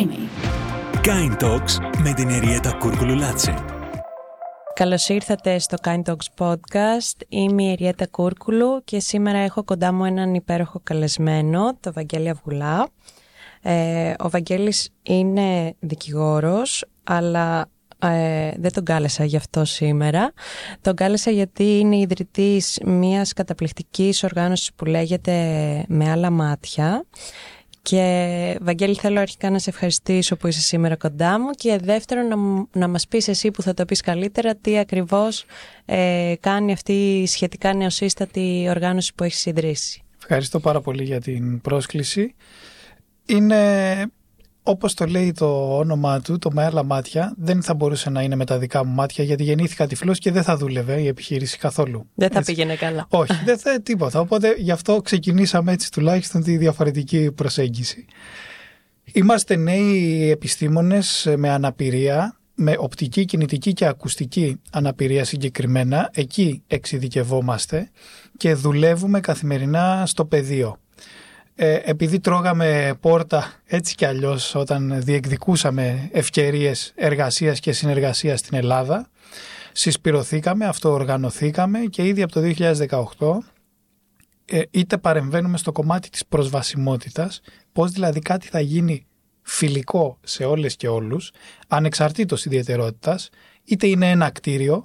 Creamy. Kind Talks με την Εριέτα Κούρκουλου Λάτσε. Καλώς ήρθατε στο Kind Talks Podcast. Είμαι η Εριέτα Κούρκουλου και σήμερα έχω κοντά μου έναν υπέροχο καλεσμένο, το Βαγγέλη Αυγουλά. Ε, ο Βαγγέλης είναι δικηγόρος, αλλά ε, δεν τον κάλεσα γι' αυτό σήμερα. Τον κάλεσα γιατί είναι ιδρυτής μιας καταπληκτικής οργάνωσης που λέγεται «Με άλλα μάτια». Και Βαγγέλη θέλω αρχικά να σε ευχαριστήσω που είσαι σήμερα κοντά μου και δεύτερον να, να μας πεις εσύ που θα το πεις καλύτερα τι ακριβώς ε, κάνει αυτή η σχετικά νεοσύστατη οργάνωση που έχεις ιδρύσει. Ευχαριστώ πάρα πολύ για την πρόσκληση. Είναι όπως το λέει το όνομά του, το με άλλα μάτια, δεν θα μπορούσε να είναι με τα δικά μου μάτια γιατί γεννήθηκα τυφλός και δεν θα δούλευε η επιχείρηση καθόλου. Δεν θα πήγαινε καλά. Όχι, δεν θα τίποτα. Οπότε γι' αυτό ξεκινήσαμε έτσι τουλάχιστον τη διαφορετική προσέγγιση. Είμαστε νέοι επιστήμονες με αναπηρία, με οπτική, κινητική και ακουστική αναπηρία συγκεκριμένα. Εκεί εξειδικευόμαστε και δουλεύουμε καθημερινά στο πεδίο. Ε, επειδή τρώγαμε πόρτα έτσι κι αλλιώς όταν διεκδικούσαμε ευκαιρίες εργασίας και συνεργασίας στην Ελλάδα, συσπηρωθήκαμε, αυτοοργανωθήκαμε και ήδη από το 2018 ε, είτε παρεμβαίνουμε στο κομμάτι της προσβασιμότητας, πώς δηλαδή κάτι θα γίνει φιλικό σε όλες και όλους, ανεξαρτήτως ιδιαιτερότητας, είτε είναι ένα κτίριο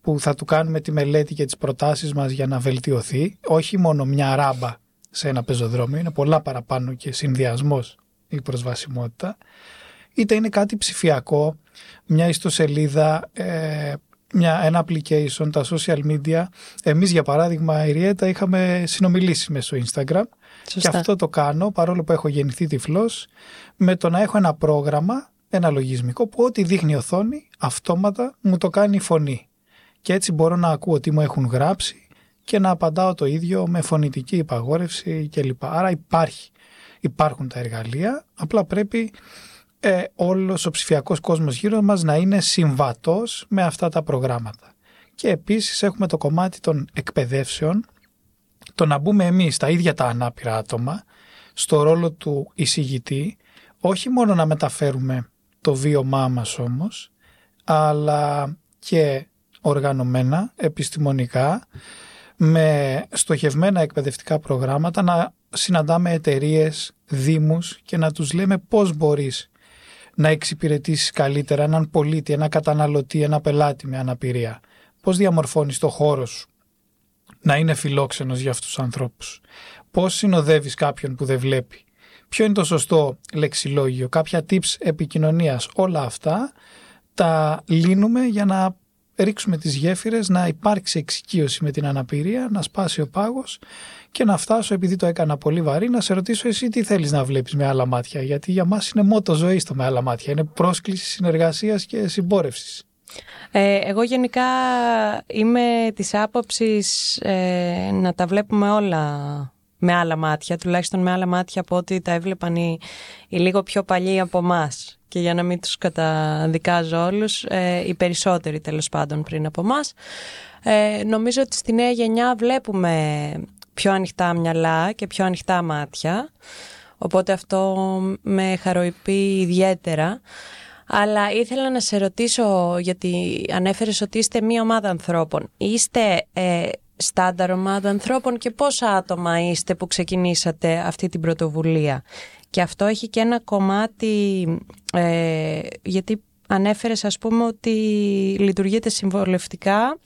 που θα του κάνουμε τη μελέτη και τις προτάσεις μας για να βελτιωθεί, όχι μόνο μια ράμπα σε ένα πεζοδρόμιο, είναι πολλά παραπάνω και συνδυασμός η προσβασιμότητα, είτε είναι κάτι ψηφιακό, μια ιστοσελίδα, ε, μια, ένα application, τα social media. Εμείς για παράδειγμα η Ριέτα είχαμε συνομιλήσει μέσω Instagram και αυτό το κάνω παρόλο που έχω γεννηθεί τυφλός με το να έχω ένα πρόγραμμα, ένα λογισμικό που ό,τι δείχνει η οθόνη αυτόματα μου το κάνει η φωνή. Και έτσι μπορώ να ακούω τι μου έχουν γράψει και να απαντάω το ίδιο με φωνητική υπαγόρευση κλπ. Άρα υπάρχει, υπάρχουν τα εργαλεία, απλά πρέπει ε, όλος ο ψηφιακός κόσμος γύρω μας να είναι συμβατός με αυτά τα προγράμματα. Και επίσης έχουμε το κομμάτι των εκπαιδεύσεων, το να μπούμε εμείς τα ίδια τα ανάπηρα άτομα στο ρόλο του εισηγητή, όχι μόνο να μεταφέρουμε το βίωμά μας όμως, αλλά και οργανωμένα, επιστημονικά, με στοχευμένα εκπαιδευτικά προγράμματα να συναντάμε εταιρείες, δήμους και να τους λέμε πώς μπορείς να εξυπηρετήσεις καλύτερα έναν πολίτη, ένα καταναλωτή, ένα πελάτη με αναπηρία. Πώς διαμορφώνεις το χώρο σου να είναι φιλόξενος για αυτούς τους ανθρώπους. Πώς συνοδεύεις κάποιον που δεν βλέπει. Ποιο είναι το σωστό λεξιλόγιο, κάποια tips επικοινωνίας. Όλα αυτά τα λύνουμε για να ρίξουμε τις γέφυρες, να υπάρξει εξοικείωση με την αναπηρία, να σπάσει ο πάγος και να φτάσω, επειδή το έκανα πολύ βαρύ, να σε ρωτήσω εσύ τι θέλεις να βλέπεις με άλλα μάτια. Γιατί για μας είναι μότο ζωής το με άλλα μάτια. Είναι πρόσκληση συνεργασίας και συμπόρευσης. Ε, εγώ γενικά είμαι της άποψης ε, να τα βλέπουμε όλα με άλλα μάτια, τουλάχιστον με άλλα μάτια από ότι τα έβλεπαν οι, οι λίγο πιο παλιοί από εμάς και για να μην τους καταδικάζω όλους, ε, οι περισσότεροι τέλος πάντων πριν από εμά. Ε, νομίζω ότι στη νέα γενιά βλέπουμε πιο ανοιχτά μυαλά και πιο ανοιχτά μάτια, οπότε αυτό με χαροϊπεί ιδιαίτερα. Αλλά ήθελα να σε ρωτήσω, γιατί ανέφερες ότι είστε μία ομάδα ανθρώπων. Είστε ε, στάνταρ ομάδα ανθρώπων και πόσα άτομα είστε που ξεκινήσατε αυτή την πρωτοβουλία; Και αυτό έχει και ένα κομμάτι, ε, γιατί ανέφερες ας πούμε ότι λειτουργείτε συμβολευτικά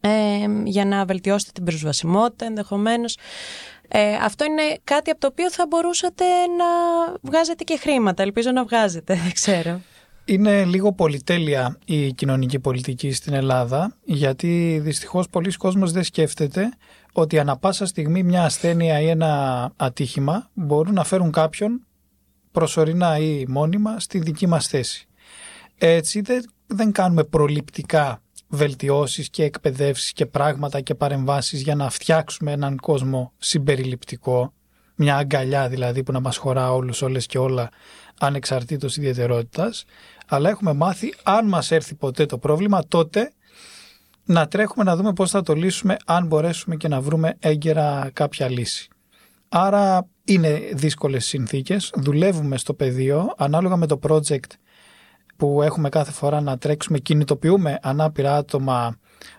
ε, για να βελτιώσετε την προσβασιμότητα ενδεχομένως. Ε, αυτό είναι κάτι από το οποίο θα μπορούσατε να βγάζετε και χρήματα. Ελπίζω να βγάζετε, δεν ξέρω. Είναι λίγο πολυτέλεια η κοινωνική πολιτική στην Ελλάδα, γιατί δυστυχώς πολλοί κόσμος δεν σκέφτεται ότι ανα πάσα στιγμή μια ασθένεια ή ένα ατύχημα μπορούν να φέρουν κάποιον προσωρινά ή μόνιμα στη δική μας θέση. Έτσι δεν, κάνουμε προληπτικά βελτιώσεις και εκπαιδεύσεις και πράγματα και παρεμβάσεις για να φτιάξουμε έναν κόσμο συμπεριληπτικό, μια αγκαλιά δηλαδή που να μας χωρά όλους, όλες και όλα ανεξαρτήτως ιδιαιτερότητας, αλλά έχουμε μάθει αν μας έρθει ποτέ το πρόβλημα τότε να τρέχουμε να δούμε πώς θα το λύσουμε αν μπορέσουμε και να βρούμε έγκαιρα κάποια λύση. Άρα είναι δύσκολες συνθήκες, δουλεύουμε στο πεδίο, ανάλογα με το project που έχουμε κάθε φορά να τρέξουμε, κινητοποιούμε ανάπηρα άτομα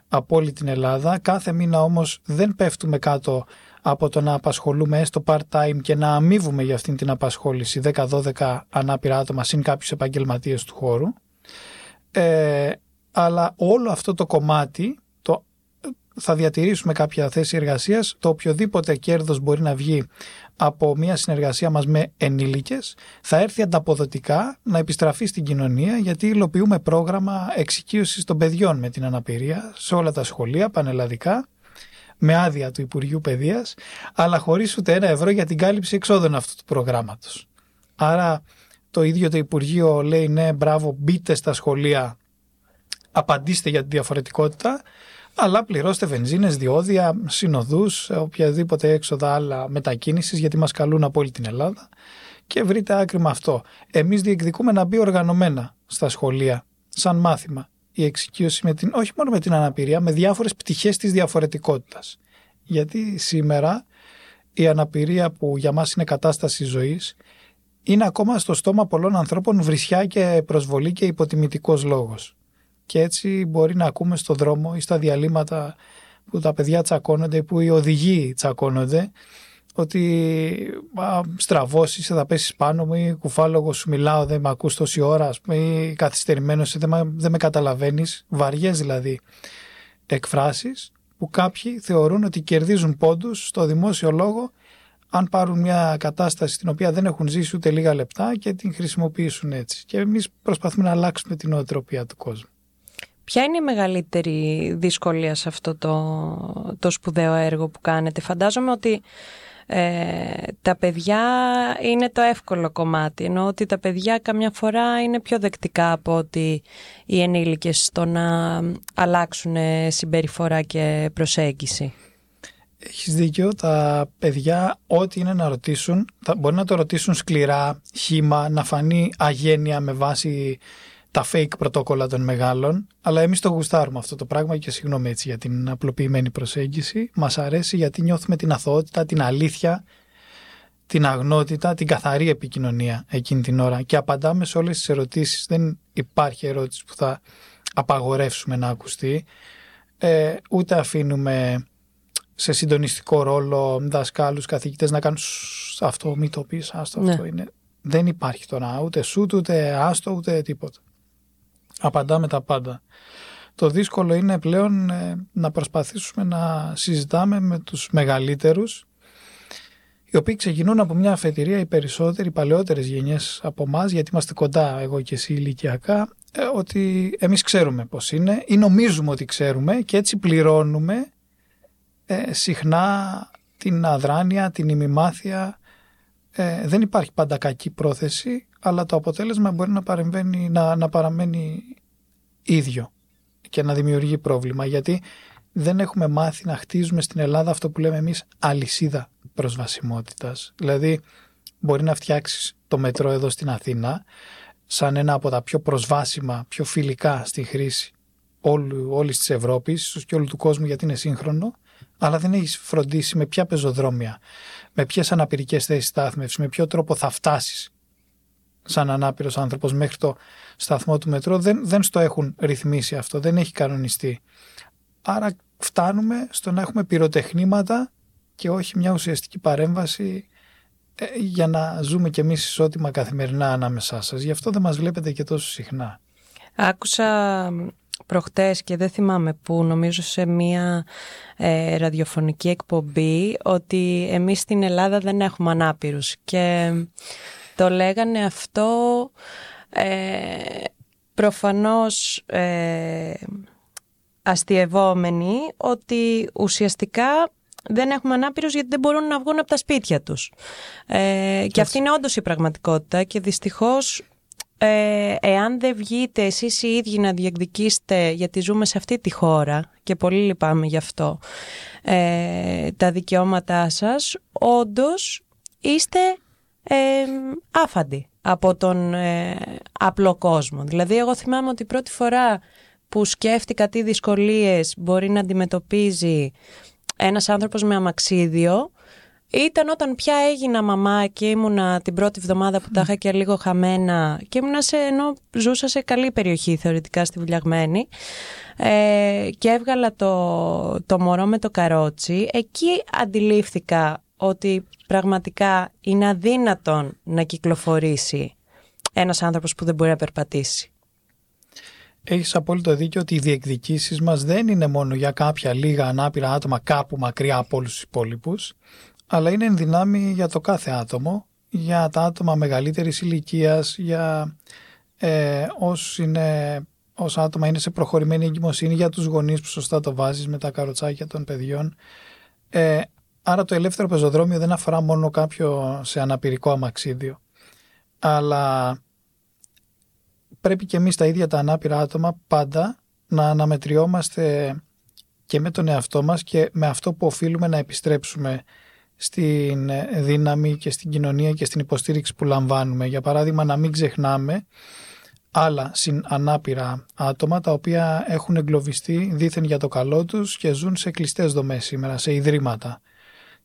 από όλη την Ελλάδα. Κάθε μήνα όμως δεν πέφτουμε κάτω από το να απασχολούμε έστω part-time και να αμείβουμε για αυτήν την απασχόληση 10-12 ανάπηρα άτομα συν κάποιους επαγγελματίες του χώρου. Ε, αλλά όλο αυτό το κομμάτι το, θα διατηρήσουμε κάποια θέση εργασίας. Το οποιοδήποτε κέρδος μπορεί να βγει από μια συνεργασία μας με ενήλικες θα έρθει ανταποδοτικά να επιστραφεί στην κοινωνία γιατί υλοποιούμε πρόγραμμα εξοικείωσης των παιδιών με την αναπηρία σε όλα τα σχολεία πανελλαδικά με άδεια του Υπουργείου Παιδείας αλλά χωρίς ούτε ένα ευρώ για την κάλυψη εξόδων αυτού του προγράμματος. Άρα το ίδιο το Υπουργείο λέει ναι μπράβο μπείτε στα σχολεία απαντήστε για τη διαφορετικότητα αλλά πληρώστε βενζίνες, διόδια, συνοδούς, οποιαδήποτε έξοδα άλλα μετακίνησης γιατί μας καλούν από όλη την Ελλάδα και βρείτε άκρη με αυτό. Εμείς διεκδικούμε να μπει οργανωμένα στα σχολεία σαν μάθημα η εξοικείωση με την, όχι μόνο με την αναπηρία, με διάφορες πτυχές της διαφορετικότητας. Γιατί σήμερα η αναπηρία που για μας είναι κατάσταση ζωής είναι ακόμα στο στόμα πολλών ανθρώπων βρισιά και προσβολή και υποτιμητικός λόγος και έτσι μπορεί να ακούμε στο δρόμο ή στα διαλύματα που τα παιδιά τσακώνονται, που οι οδηγοί τσακώνονται, ότι α, στραβώσεις, θα πέσεις πάνω μου ή κουφάλογος σου μιλάω, δεν με ακούς τόση ώρα ας πούμε, ή καθυστερημένος, δεν, με, δεν με καταλαβαίνεις, βαριές δηλαδή εκφράσεις που κάποιοι θεωρούν ότι κερδίζουν πόντους στο δημόσιο λόγο αν πάρουν μια κατάσταση την οποία δεν έχουν ζήσει ούτε λίγα λεπτά και την χρησιμοποιήσουν έτσι. Και εμείς προσπαθούμε να αλλάξουμε την οτροπία του κόσμου. Ποια είναι η μεγαλύτερη δυσκολία σε αυτό το, το σπουδαίο έργο που κάνετε; Φαντάζομαι ότι ε, τα παιδιά είναι το εύκολο κομμάτι, ενώ ότι τα παιδιά καμιά φορά είναι πιο δεκτικά από ότι οι ενήλικες στο να αλλάξουν συμπεριφορά και προσέγγιση. Έχεις δίκιο, τα παιδιά ό,τι είναι να ρωτήσουν, θα, μπορεί να το ρωτήσουν σκληρά, χήμα, να φανεί αγένεια με βάση τα fake πρωτόκολλα των μεγάλων, αλλά εμείς το γουστάρουμε αυτό το πράγμα και συγγνώμη έτσι για την απλοποιημένη προσέγγιση. Μας αρέσει γιατί νιώθουμε την αθωότητα, την αλήθεια, την αγνότητα, την καθαρή επικοινωνία εκείνη την ώρα και απαντάμε σε όλες τις ερωτήσεις. Δεν υπάρχει ερώτηση που θα απαγορεύσουμε να ακουστεί, ε, ούτε αφήνουμε σε συντονιστικό ρόλο δασκάλους, καθηγητές να κάνουν αυτό, μη το πεις, άστο, ναι. αυτό είναι. Δεν υπάρχει τώρα ούτε σούτ, ούτε άστο, ούτε τίποτα απαντάμε τα πάντα. Το δύσκολο είναι πλέον ε, να προσπαθήσουμε να συζητάμε με τους μεγαλύτερους οι οποίοι ξεκινούν από μια αφετηρία οι περισσότεροι, οι παλαιότερες γενιές από εμάς, γιατί είμαστε κοντά εγώ και εσύ ηλικιακά, ε, ότι εμείς ξέρουμε πώς είναι ή νομίζουμε ότι ξέρουμε και έτσι πληρώνουμε ε, συχνά την αδράνεια, την ημιμάθεια. Ε, δεν υπάρχει πάντα κακή πρόθεση, αλλά το αποτέλεσμα μπορεί να, παρεμβαίνει, να, να παραμένει ίδιο και να δημιουργεί πρόβλημα γιατί δεν έχουμε μάθει να χτίζουμε στην Ελλάδα αυτό που λέμε εμείς αλυσίδα προσβασιμότητας. Δηλαδή μπορεί να φτιάξεις το μετρό εδώ στην Αθήνα σαν ένα από τα πιο προσβάσιμα, πιο φιλικά στη χρήση όλου, όλης της Ευρώπης, ίσως και όλου του κόσμου γιατί είναι σύγχρονο, αλλά δεν έχεις φροντίσει με ποια πεζοδρόμια, με ποιες αναπηρικές θέσεις στάθμευσης, με ποιο τρόπο θα φτάσεις σαν ανάπηρος άνθρωπος μέχρι το σταθμό του μετρό δεν, δεν στο έχουν ρυθμίσει αυτό, δεν έχει κανονιστεί. Άρα φτάνουμε στο να έχουμε πυροτεχνήματα και όχι μια ουσιαστική παρέμβαση ε, για να ζούμε κι εμείς ισότιμα καθημερινά ανάμεσά σας. Γι' αυτό δεν μας βλέπετε και τόσο συχνά. Άκουσα προχτές και δεν θυμάμαι που νομίζω σε μια ε, ραδιοφωνική εκπομπή ότι εμείς στην Ελλάδα δεν έχουμε ανάπηρους και το λέγανε αυτό ε, προφανώς ε, αστειευόμενοι ότι ουσιαστικά δεν έχουμε ανάπηρους γιατί δεν μπορούν να βγουν από τα σπίτια τους. Ε, και αυτή είναι όντως η πραγματικότητα και δυστυχώς ε, εάν δεν βγείτε εσείς οι ίδιοι να διεκδικήσετε γιατί ζούμε σε αυτή τη χώρα και πολύ λυπάμαι γι' αυτό ε, τα δικαιώματά σας όντως είστε ε, άφαντη από τον ε, απλό κόσμο. Δηλαδή εγώ θυμάμαι ότι η πρώτη φορά που σκέφτηκα τι δυσκολίες μπορεί να αντιμετωπίζει ένας άνθρωπος με αμαξίδιο ήταν όταν πια έγινα μαμά και ήμουνα την πρώτη εβδομάδα που τα είχα και λίγο χαμένα και ήμουνα σε, ενώ ζούσα σε καλή περιοχή θεωρητικά στη Βουλιαγμένη ε, και έβγαλα το, το μωρό με το καρότσι. Εκεί αντιλήφθηκα ότι πραγματικά είναι αδύνατον να κυκλοφορήσει ένας άνθρωπος που δεν μπορεί να περπατήσει. Έχεις απόλυτο δίκιο ότι οι διεκδικήσεις μας δεν είναι μόνο για κάποια λίγα ανάπηρα άτομα κάπου μακριά από όλους τους υπόλοιπους, αλλά είναι ενδυνάμει για το κάθε άτομο, για τα άτομα μεγαλύτερης ηλικίας, για ε, όσους είναι όσα άτομα είναι σε προχωρημένη εγκυμοσύνη για τους γονείς που σωστά το βάζεις με τα καροτσάκια των παιδιών. Ε, άρα το ελεύθερο πεζοδρόμιο δεν αφορά μόνο κάποιο σε αναπηρικό αμαξίδιο. Αλλά πρέπει και εμείς τα ίδια τα ανάπηρα άτομα πάντα να αναμετριόμαστε και με τον εαυτό μας και με αυτό που οφείλουμε να επιστρέψουμε στην δύναμη και στην κοινωνία και στην υποστήριξη που λαμβάνουμε. Για παράδειγμα να μην ξεχνάμε άλλα ανάπηρα άτομα τα οποία έχουν εγκλωβιστεί δήθεν για το καλό τους και ζουν σε κλειστές δομές σήμερα, σε ιδρύματα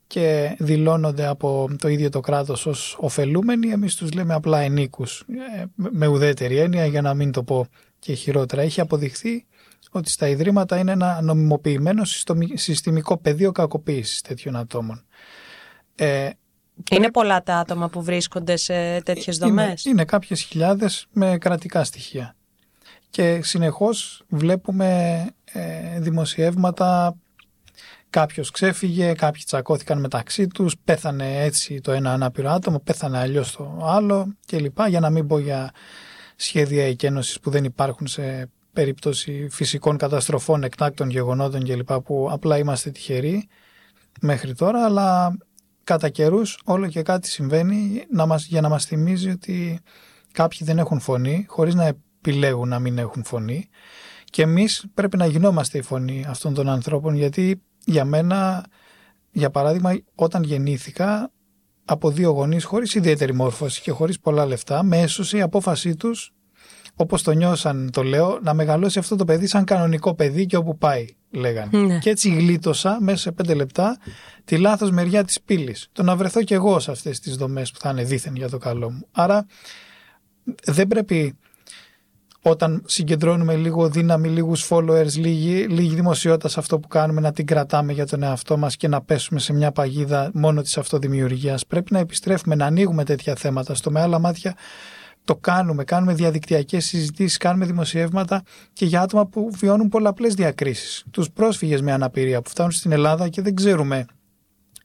και δηλώνονται από το ίδιο το κράτος ως ωφελούμενοι, εμείς τους λέμε απλά ενίκους, ε, με ουδέτερη έννοια για να μην το πω και χειρότερα. Έχει αποδειχθεί ότι στα ιδρύματα είναι ένα νομιμοποιημένο συστημικό πεδίο κακοποίησης τέτοιων ατόμων. Ε, είναι πολλά τα άτομα που βρίσκονται σε τέτοιες δομές; Είναι, είναι κάποιες χιλιάδες με κρατικά στοιχεία. Και συνεχώς βλέπουμε ε, δημοσιεύματα κάποιος ξέφυγε, κάποιοι τσακώθηκαν μεταξύ τους, πέθανε έτσι το ένα ανάπηρο άτομο, πέθανε αλλιώς το άλλο κλπ. Για να μην πω για σχέδια εκένωσης που δεν υπάρχουν σε περίπτωση φυσικών καταστροφών, εκτάκτων γεγονότων κλπ. που απλά είμαστε τυχεροί μέχρι τώρα, αλλά κατά καιρούς όλο και κάτι συμβαίνει να μας, για να μας θυμίζει ότι κάποιοι δεν έχουν φωνή χωρίς να επιλέγουν να μην έχουν φωνή και εμείς πρέπει να γινόμαστε η φωνή αυτών των ανθρώπων γιατί για μένα, για παράδειγμα, όταν γεννήθηκα από δύο γονείς χωρίς ιδιαίτερη μόρφωση και χωρίς πολλά λεφτά με έσωσε η απόφασή τους όπως το νιώσαν το λέω να μεγαλώσει αυτό το παιδί σαν κανονικό παιδί και όπου πάει λέγανε. Ναι. Και έτσι γλίτωσα μέσα σε πέντε λεπτά τη λάθος μεριά της πύλης. Το να βρεθώ κι εγώ σε αυτές τις δομές που θα είναι δίθεν για το καλό μου. Άρα δεν πρέπει όταν συγκεντρώνουμε λίγο δύναμη, λίγους followers, λίγη, λίγη δημοσιότητα σε αυτό που κάνουμε να την κρατάμε για τον εαυτό μας και να πέσουμε σε μια παγίδα μόνο της αυτοδημιουργίας. Πρέπει να επιστρέφουμε, να ανοίγουμε τέτοια θέματα στο με άλλα μάτια το κάνουμε, κάνουμε διαδικτυακές συζητήσεις, κάνουμε δημοσιεύματα και για άτομα που βιώνουν πολλαπλές διακρίσεις. Τους πρόσφυγες με αναπηρία που φτάνουν στην Ελλάδα και δεν ξέρουμε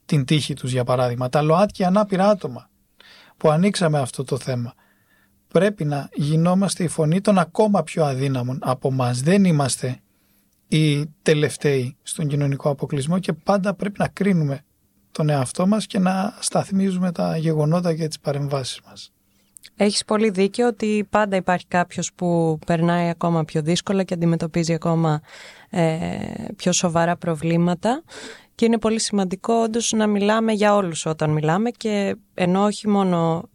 την τύχη τους για παράδειγμα. Τα ΛΟΑΤΚΙ ανάπηρα άτομα που ανοίξαμε αυτό το θέμα. Πρέπει να γινόμαστε η φωνή των ακόμα πιο αδύναμων από μας. Δεν είμαστε οι τελευταίοι στον κοινωνικό αποκλεισμό και πάντα πρέπει να κρίνουμε τον εαυτό μας και να σταθμίζουμε τα γεγονότα και τις παρεμβάσεις μας. Έχεις πολύ δίκιο ότι πάντα υπάρχει κάποιος που περνάει ακόμα πιο δύσκολα και αντιμετωπίζει ακόμα ε, πιο σοβαρά προβλήματα και είναι πολύ σημαντικό όντως να μιλάμε για όλους όταν μιλάμε και ενώ όχι μόνο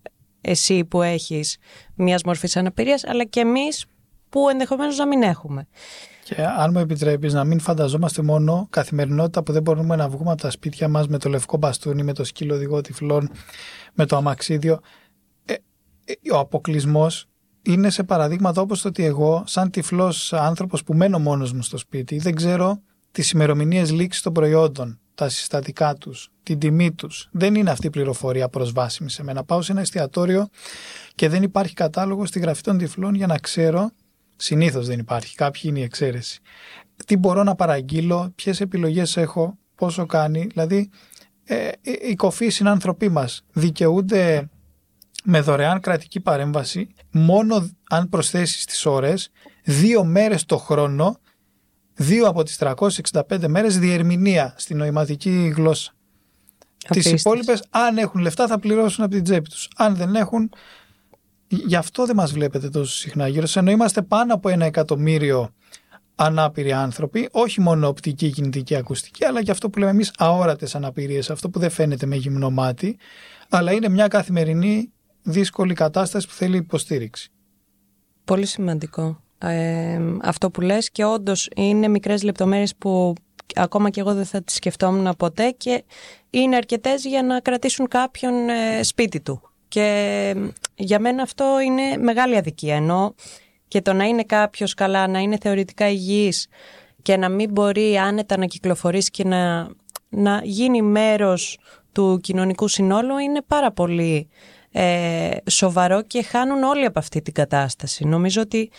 εσύ που έχεις μιας μορφής αναπηρίας αλλά και εμείς που ενδεχομένως να μην έχουμε. Και αν μου επιτρέπεις να μην φανταζόμαστε μόνο καθημερινότητα που δεν μπορούμε να βγούμε από τα σπίτια μας με το λευκό μπαστούνι, με το σκύλο οδηγό τυφλών, με το αμαξίδιο ο αποκλεισμός είναι σε παραδείγματα όπως το ότι εγώ, σαν τυφλός άνθρωπος που μένω μόνος μου στο σπίτι, δεν ξέρω τις ημερομηνίες λήξης των προϊόντων, τα συστατικά τους, την τιμή τους. Δεν είναι αυτή η πληροφορία προσβάσιμη σε μένα. Πάω σε ένα εστιατόριο και δεν υπάρχει κατάλογος στη γραφή των τυφλών για να ξέρω, συνήθως δεν υπάρχει, κάποιοι είναι η εξαίρεση, τι μπορώ να παραγγείλω, ποιες επιλογές έχω, πόσο κάνει. Δηλαδή, ε, οι κοφοί συνάνθρωποι μας δικαιούνται με δωρεάν κρατική παρέμβαση μόνο αν προσθέσεις τις ώρες δύο μέρες το χρόνο δύο από τις 365 μέρες διερμηνία στην νοηματική γλώσσα. Απίστες. Τις υπόλοιπες αν έχουν λεφτά θα πληρώσουν από την τσέπη τους. Αν δεν έχουν γι' αυτό δεν μας βλέπετε τόσο συχνά γύρω ενώ είμαστε πάνω από ένα εκατομμύριο ανάπηροι άνθρωποι, όχι μόνο οπτική, κινητική, ακουστική, αλλά και αυτό που λέμε εμείς αόρατες αναπηρίες, αυτό που δεν φαίνεται με γυμνό μάτι, αλλά είναι μια καθημερινή δύσκολη κατάσταση που θέλει υποστήριξη. Πολύ σημαντικό ε, αυτό που λες και όντως είναι μικρές λεπτομέρειες που ακόμα και εγώ δεν θα τις σκεφτόμουν ποτέ και είναι αρκετές για να κρατήσουν κάποιον ε, σπίτι του. Και για μένα αυτό είναι μεγάλη αδικία, ενώ και το να είναι κάποιος καλά, να είναι θεωρητικά υγιής και να μην μπορεί άνετα να κυκλοφορήσει και να, να γίνει μέρος του κοινωνικού συνόλου είναι πάρα πολύ ε, σοβαρό και χάνουν όλοι από αυτή την κατάσταση. Νομίζω ότι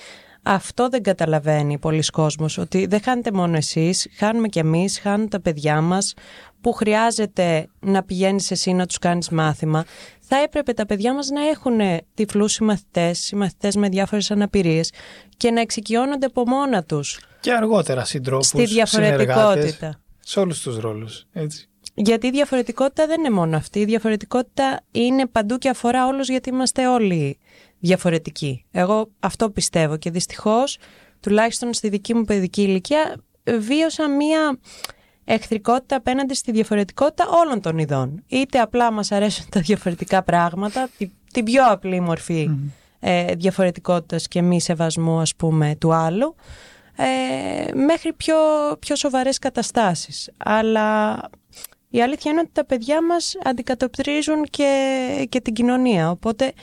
αυτό δεν καταλαβαίνει πολλοί κόσμος, ότι δεν χάνετε μόνο εσείς, χάνουμε και εμείς, χάνουν τα παιδιά μας, που χρειάζεται να πηγαίνεις εσύ να τους κάνεις μάθημα. Θα έπρεπε τα παιδιά μας να έχουν τυφλούς συμμαθητές, συμμαθητές με διάφορες αναπηρίες και να εξοικειώνονται από μόνα τους. Και αργότερα συντρόπους, Στη διαφορετικότητα. Σε όλους τους ρόλους, έτσι. Γιατί η διαφορετικότητα δεν είναι μόνο αυτή. Η διαφορετικότητα είναι παντού και αφορά όλους γιατί είμαστε όλοι διαφορετικοί. Εγώ αυτό πιστεύω και δυστυχώς, τουλάχιστον στη δική μου παιδική ηλικία, βίωσα μία εχθρικότητα απέναντι στη διαφορετικότητα όλων των ειδών. Είτε απλά μας αρέσουν τα διαφορετικά πράγματα, την πιο απλή μορφή mm. ε, διαφορετικότητας και μη σεβασμού ας πούμε του άλλου, ε, μέχρι πιο, πιο σοβαρές καταστάσεις. Αλλά η αλήθεια είναι ότι τα παιδιά μας αντικατοπτρίζουν και, και την κοινωνία. Οπότε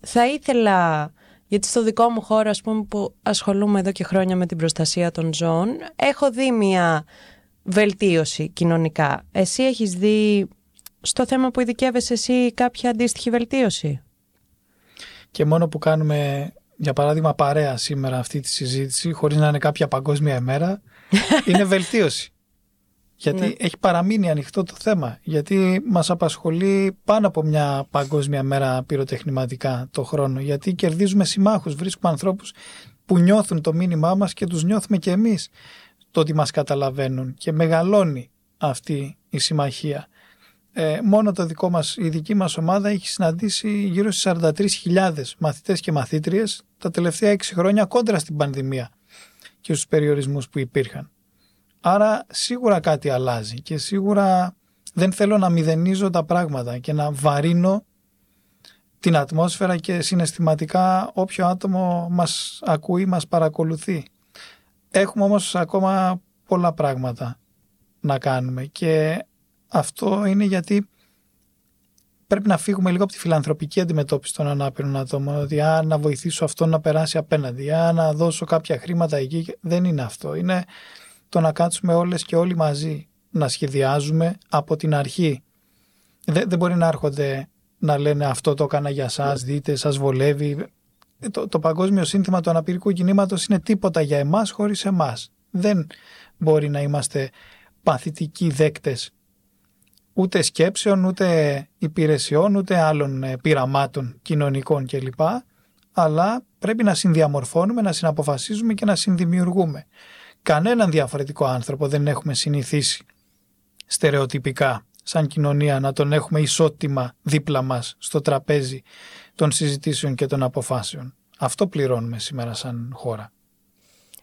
θα ήθελα, γιατί στο δικό μου χώρο ας πούμε, που ασχολούμαι εδώ και χρόνια με την προστασία των ζώων, έχω δει μια βελτίωση κοινωνικά. Εσύ έχεις δει στο θέμα που ειδικεύεσαι εσύ κάποια αντίστοιχη βελτίωση; Και μόνο που κάνουμε, για παράδειγμα, παρέα σήμερα αυτή τη συζήτηση, χωρίς να είναι κάποια παγκόσμια ημέρα, είναι βελτίωση. Γιατί ναι. έχει παραμείνει ανοιχτό το θέμα. Γιατί μας απασχολεί πάνω από μια παγκόσμια μέρα πυροτεχνηματικά το χρόνο. Γιατί κερδίζουμε συμμάχους, βρίσκουμε ανθρώπους που νιώθουν το μήνυμά μας και τους νιώθουμε και εμείς το ότι μας καταλαβαίνουν και μεγαλώνει αυτή η συμμαχία. Ε, μόνο το δικό μας, η δική μας ομάδα έχει συναντήσει γύρω στις 43.000 μαθητές και μαθήτριες τα τελευταία 6 χρόνια κόντρα στην πανδημία και στους περιορισμούς που υπήρχαν. Άρα σίγουρα κάτι αλλάζει και σίγουρα δεν θέλω να μηδενίζω τα πράγματα και να βαρύνω την ατμόσφαιρα και συναισθηματικά όποιο άτομο μας ακούει, μας παρακολουθεί. Έχουμε όμως ακόμα πολλά πράγματα να κάνουμε και αυτό είναι γιατί πρέπει να φύγουμε λίγο από τη φιλανθρωπική αντιμετώπιση των ανάπηρων ατόμων. Ότι α, να βοηθήσω αυτό να περάσει απέναντι, α, να δώσω κάποια χρήματα εκεί. Δεν είναι αυτό. Είναι το να κάτσουμε όλες και όλοι μαζί να σχεδιάζουμε από την αρχή. Δεν, δεν μπορεί να έρχονται να λένε αυτό το έκανα για σας, δείτε, σας βολεύει. Ε, το, το παγκόσμιο σύνθημα του αναπηρικού κινήματος είναι τίποτα για εμάς χωρίς εμάς. Δεν μπορεί να είμαστε παθητικοί δέκτες ούτε σκέψεων, ούτε υπηρεσιών, ούτε άλλων ε, πειραμάτων κοινωνικών κλπ. Αλλά πρέπει να συνδιαμορφώνουμε, να συναποφασίζουμε και να συνδημιουργούμε κανέναν διαφορετικό άνθρωπο δεν έχουμε συνηθίσει στερεοτυπικά σαν κοινωνία να τον έχουμε ισότιμα δίπλα μας στο τραπέζι των συζητήσεων και των αποφάσεων. Αυτό πληρώνουμε σήμερα σαν χώρα.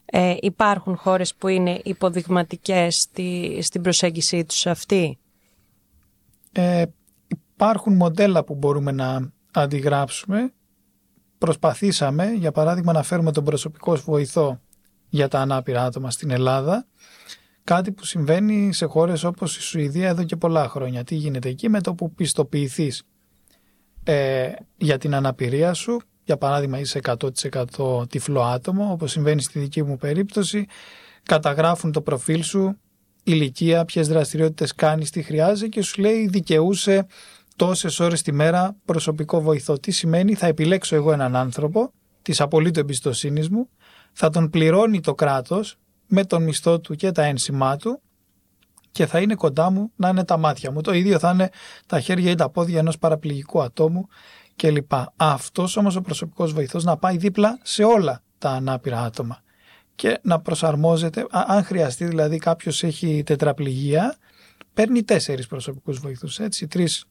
Ε, υπάρχουν χώρες που είναι υποδειγματικές στη, στην προσέγγιση τους αυτή; Ε, υπάρχουν μοντέλα που μπορούμε να αντιγράψουμε. Προσπαθήσαμε, για παράδειγμα, να φέρουμε τον προσωπικό βοηθό για τα ανάπηρα άτομα στην Ελλάδα. Κάτι που συμβαίνει σε χώρες όπως η Σουηδία εδώ και πολλά χρόνια. Τι γίνεται εκεί με το που πιστοποιηθείς ε, για την αναπηρία σου, για παράδειγμα είσαι 100% τυφλό άτομο, όπως συμβαίνει στη δική μου περίπτωση, καταγράφουν το προφίλ σου, ηλικία, ποιες δραστηριότητες κάνεις, τι χρειάζεται και σου λέει δικαιούσε τόσες ώρες τη μέρα προσωπικό βοηθό. Τι σημαίνει, θα επιλέξω εγώ έναν άνθρωπο της απολύτω εμπιστοσύνης μου, θα τον πληρώνει το κράτος με τον μισθό του και τα ένσημά του και θα είναι κοντά μου να είναι τα μάτια μου. Το ίδιο θα είναι τα χέρια ή τα πόδια ενός παραπληγικού ατόμου κλπ. Αυτός όμως ο προσωπικός βοηθός να πάει δίπλα σε όλα τα ανάπηρα άτομα και να προσαρμόζεται, αν χρειαστεί δηλαδή κάποιος έχει τετραπληγία, παίρνει τέσσερις προσωπικούς βοηθούς, έτσι, τρεις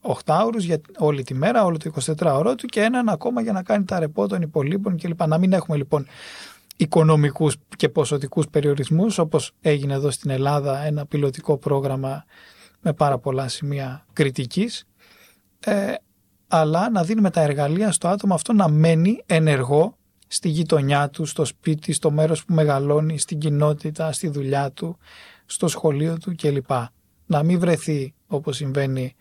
οχτάουρους για όλη τη μέρα, όλο το 24ωρο του και έναν ακόμα για να κάνει τα ρεπό των υπολείπων κλπ. Να μην έχουμε λοιπόν οικονομικούς και ποσοτικούς περιορισμούς όπως έγινε εδώ στην Ελλάδα ένα πιλωτικό πρόγραμμα με πάρα πολλά σημεία κριτικής ε, αλλά να δίνουμε τα εργαλεία στο άτομο αυτό να μένει ενεργό στη γειτονιά του, στο σπίτι, στο μέρος που μεγαλώνει, στην κοινότητα, στη δουλειά του στο σχολείο του κλπ. Να μην βρεθεί όπως συμβαίνει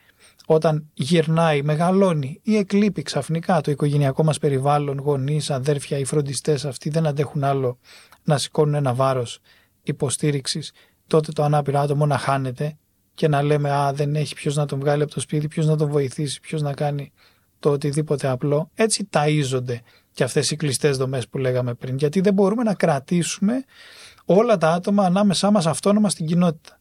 όταν γυρνάει, μεγαλώνει ή εκλείπει ξαφνικά το οικογενειακό μας περιβάλλον, γονείς, αδέρφια, οι φροντιστές αυτοί δεν αντέχουν άλλο να σηκώνουν ένα βάρος υποστήριξης, τότε το ανάπηρο άτομο να χάνεται και να λέμε «Α, δεν έχει ποιος να τον βγάλει από το σπίτι, ποιος να τον βοηθήσει, ποιος να κάνει το οτιδήποτε απλό». Έτσι ταΐζονται και αυτές οι κλειστές δομές που λέγαμε πριν, γιατί δεν μπορούμε να κρατήσουμε όλα τα άτομα ανάμεσά μας αυτόνομα στην κοινότητα.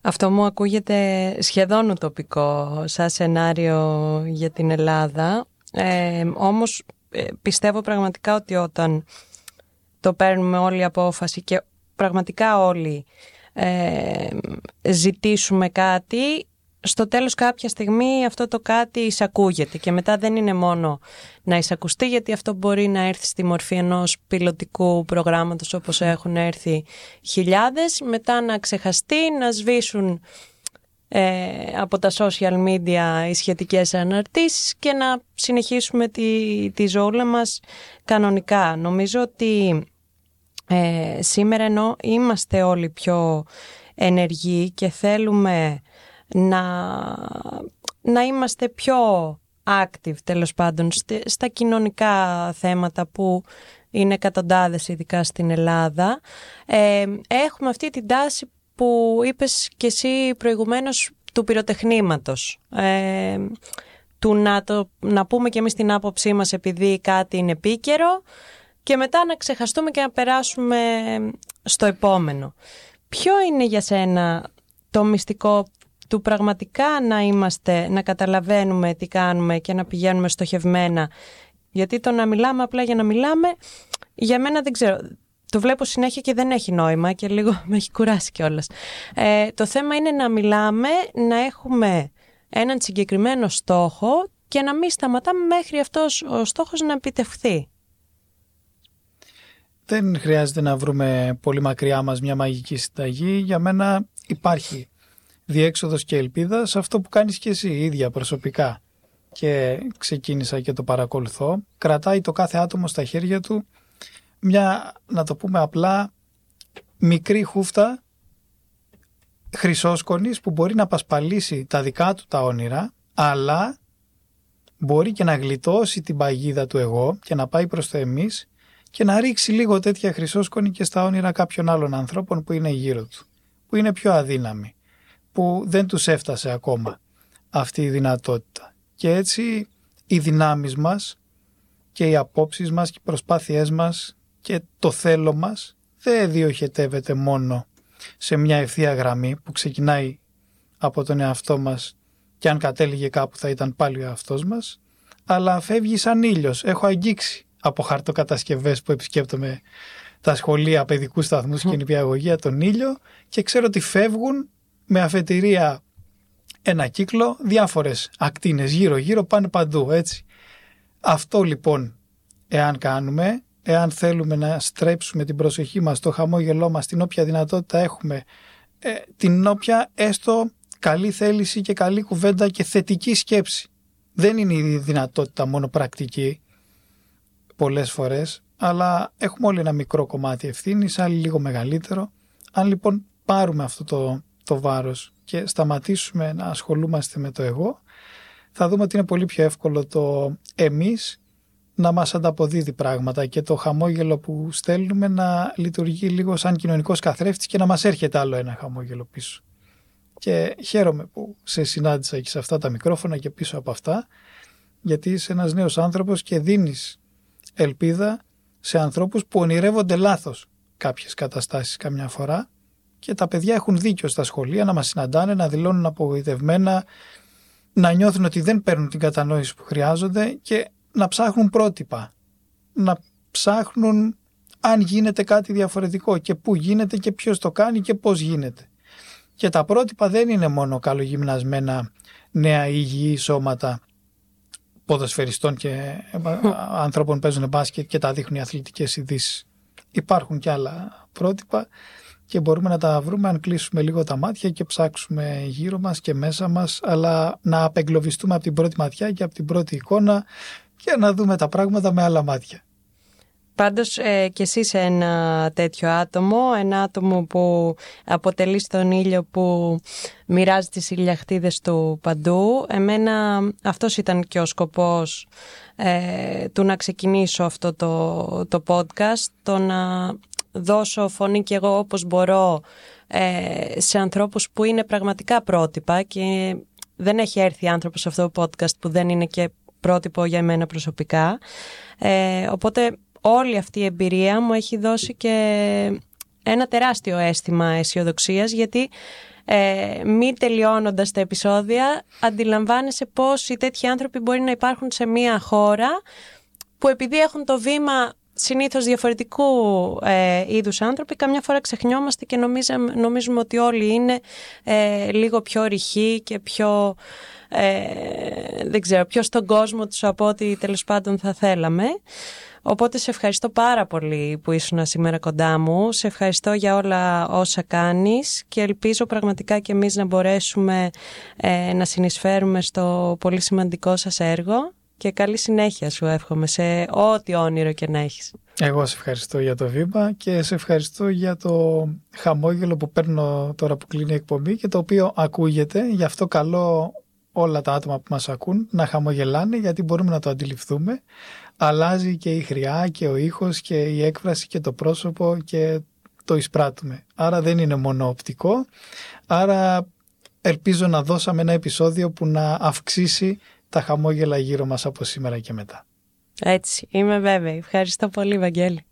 Αυτό μου ακούγεται σχεδόν ουτοπικό σαν σενάριο για την Ελλάδα. Ε, όμως ε, πιστεύω πραγματικά ότι όταν το παίρνουμε όλη η απόφαση και πραγματικά όλοι ε, ζητήσουμε κάτι, στο τέλος κάποια στιγμή αυτό το κάτι εισακούγεται και μετά δεν είναι μόνο να εισακουστεί γιατί αυτό μπορεί να έρθει στη μορφή ενός πιλωτικού προγράμματος όπως έχουν έρθει χιλιάδες, μετά να ξεχαστεί, να σβήσουν ε, από τα social media οι σχετικές αναρτήσεις και να συνεχίσουμε τη, τη ζωή μας κανονικά. Νομίζω ότι ε, σήμερα ενώ είμαστε όλοι πιο ενεργοί και θέλουμε να, να είμαστε πιο active τέλος πάντων στα κοινωνικά θέματα που είναι εκατοντάδες ειδικά στην Ελλάδα. Ε, έχουμε αυτή την τάση που είπες και εσύ προηγουμένως του πυροτεχνήματος. Ε, του να, το, να πούμε και εμείς την άποψή μας επειδή κάτι είναι επίκαιρο και μετά να ξεχαστούμε και να περάσουμε στο επόμενο. Ποιο είναι για σένα το μυστικό του πραγματικά να είμαστε, να καταλαβαίνουμε τι κάνουμε και να πηγαίνουμε στοχευμένα. Γιατί το να μιλάμε απλά για να μιλάμε, για μένα δεν ξέρω. Το βλέπω συνέχεια και δεν έχει νόημα και λίγο με έχει κουράσει κιόλας. Ε, το θέμα είναι να μιλάμε, να έχουμε έναν συγκεκριμένο στόχο και να μην σταματάμε μέχρι αυτός ο στόχος να επιτευχθεί. Δεν χρειάζεται να βρούμε πολύ μακριά μας μια μαγική συνταγή. Για μένα υπάρχει διέξοδος και ελπίδας σε αυτό που κάνεις και εσύ ίδια προσωπικά. Και ξεκίνησα και το παρακολουθώ. Κρατάει το κάθε άτομο στα χέρια του μια, να το πούμε απλά, μικρή χούφτα χρυσόσκονης που μπορεί να πασπαλίσει τα δικά του τα όνειρα, αλλά μπορεί και να γλιτώσει την παγίδα του εγώ και να πάει προς το εμείς και να ρίξει λίγο τέτοια χρυσόσκονη και στα όνειρα κάποιων άλλων ανθρώπων που είναι γύρω του, που είναι πιο αδύναμοι που δεν τους έφτασε ακόμα αυτή η δυνατότητα. Και έτσι οι δυνάμεις μας και οι απόψεις μας και οι προσπάθειές μας και το θέλω μας δεν διοχετεύεται μόνο σε μια ευθεία γραμμή που ξεκινάει από τον εαυτό μας και αν κατέληγε κάπου θα ήταν πάλι ο εαυτός μας, αλλά φεύγει σαν ήλιος. Έχω αγγίξει από χαρτοκατασκευές που επισκέπτομαι τα σχολεία, παιδικούς σταθμούς και νηπιαγωγεία τον ήλιο και ξέρω ότι φεύγουν με αφετηρία ένα κύκλο, διάφορες ακτίνες γύρω-γύρω πάνε παντού, έτσι. Αυτό λοιπόν, εάν κάνουμε, εάν θέλουμε να στρέψουμε την προσοχή μας, το χαμόγελό μας, την όποια δυνατότητα έχουμε, ε, την όποια έστω καλή θέληση και καλή κουβέντα και θετική σκέψη. Δεν είναι η δυνατότητα μόνο πρακτική πολλές φορές, αλλά έχουμε όλοι ένα μικρό κομμάτι ευθύνης, άλλοι λίγο μεγαλύτερο. Αν λοιπόν πάρουμε αυτό το το βάρος και σταματήσουμε να ασχολούμαστε με το εγώ, θα δούμε ότι είναι πολύ πιο εύκολο το εμείς να μας ανταποδίδει πράγματα και το χαμόγελο που στέλνουμε να λειτουργεί λίγο σαν κοινωνικός καθρέφτης και να μας έρχεται άλλο ένα χαμόγελο πίσω. Και χαίρομαι που σε συνάντησα και σε αυτά τα μικρόφωνα και πίσω από αυτά, γιατί είσαι ένας νέος άνθρωπος και δίνεις ελπίδα σε ανθρώπους που ονειρεύονται λάθος κάποιες καταστάσεις καμιά φορά και τα παιδιά έχουν δίκιο στα σχολεία να μας συναντάνε, να δηλώνουν απογοητευμένα, να νιώθουν ότι δεν παίρνουν την κατανόηση που χρειάζονται και να ψάχνουν πρότυπα. Να ψάχνουν αν γίνεται κάτι διαφορετικό και πού γίνεται και ποιος το κάνει και πώς γίνεται. Και τα πρότυπα δεν είναι μόνο καλογυμνασμένα νέα υγιή σώματα ποδοσφαιριστών και ανθρώπων που παίζουν μπάσκετ και τα δείχνουν οι αθλητικές ειδήσεις. Υπάρχουν και άλλα πρότυπα και μπορούμε να τα βρούμε αν κλείσουμε λίγο τα μάτια και ψάξουμε γύρω μας και μέσα μας αλλά να απεγκλωβιστούμε από την πρώτη ματιά και από την πρώτη εικόνα και να δούμε τα πράγματα με άλλα μάτια. Πάντως ε, και εσύ είσαι ένα τέτοιο άτομο, ένα άτομο που αποτελεί τον ήλιο που μοιράζει τις ηλιαχτίδες του παντού. Εμένα αυτός ήταν και ο σκοπός ε, του να ξεκινήσω αυτό το, το podcast, το να δώσω φωνή και εγώ όπως μπορώ ε, σε ανθρώπους που είναι πραγματικά πρότυπα και δεν έχει έρθει άνθρωπος σε αυτό το podcast που δεν είναι και πρότυπο για εμένα προσωπικά. Ε, οπότε όλη αυτή η εμπειρία μου έχει δώσει και ένα τεράστιο αίσθημα αισιοδοξίας γιατί ε, μη τελειώνοντας τα επεισόδια αντιλαμβάνεσαι πώς οι τέτοιοι άνθρωποι μπορεί να υπάρχουν σε μια χώρα που επειδή έχουν το βήμα συνήθως διαφορετικού ε, είδους άνθρωποι καμιά φορά ξεχνιόμαστε και νομίζουμε, νομίζουμε ότι όλοι είναι ε, λίγο πιο ρηχοί και πιο ε, δεν ξέρω, πιο στον κόσμο τους από ό,τι τέλος πάντων θα θέλαμε. Οπότε σε ευχαριστώ πάρα πολύ που ήσουν σήμερα κοντά μου. Σε ευχαριστώ για όλα όσα κάνεις και ελπίζω πραγματικά και εμείς να μπορέσουμε ε, να συνεισφέρουμε στο πολύ σημαντικό σας έργο και καλή συνέχεια σου εύχομαι σε ό,τι όνειρο και να έχεις. Εγώ σε ευχαριστώ για το βήμα και σε ευχαριστώ για το χαμόγελο που παίρνω τώρα που κλείνει η εκπομπή και το οποίο ακούγεται. Γι' αυτό καλό όλα τα άτομα που μας ακούν να χαμογελάνε γιατί μπορούμε να το αντιληφθούμε. Αλλάζει και η χρειά και ο ήχος και η έκφραση και το πρόσωπο και το εισπράττουμε. Άρα δεν είναι μόνο οπτικό. Άρα ελπίζω να δώσαμε ένα επεισόδιο που να αυξήσει τα χαμόγελα γύρω μας από σήμερα και μετά. Έτσι, είμαι βέβαιη. Ευχαριστώ πολύ, Βαγγέλη.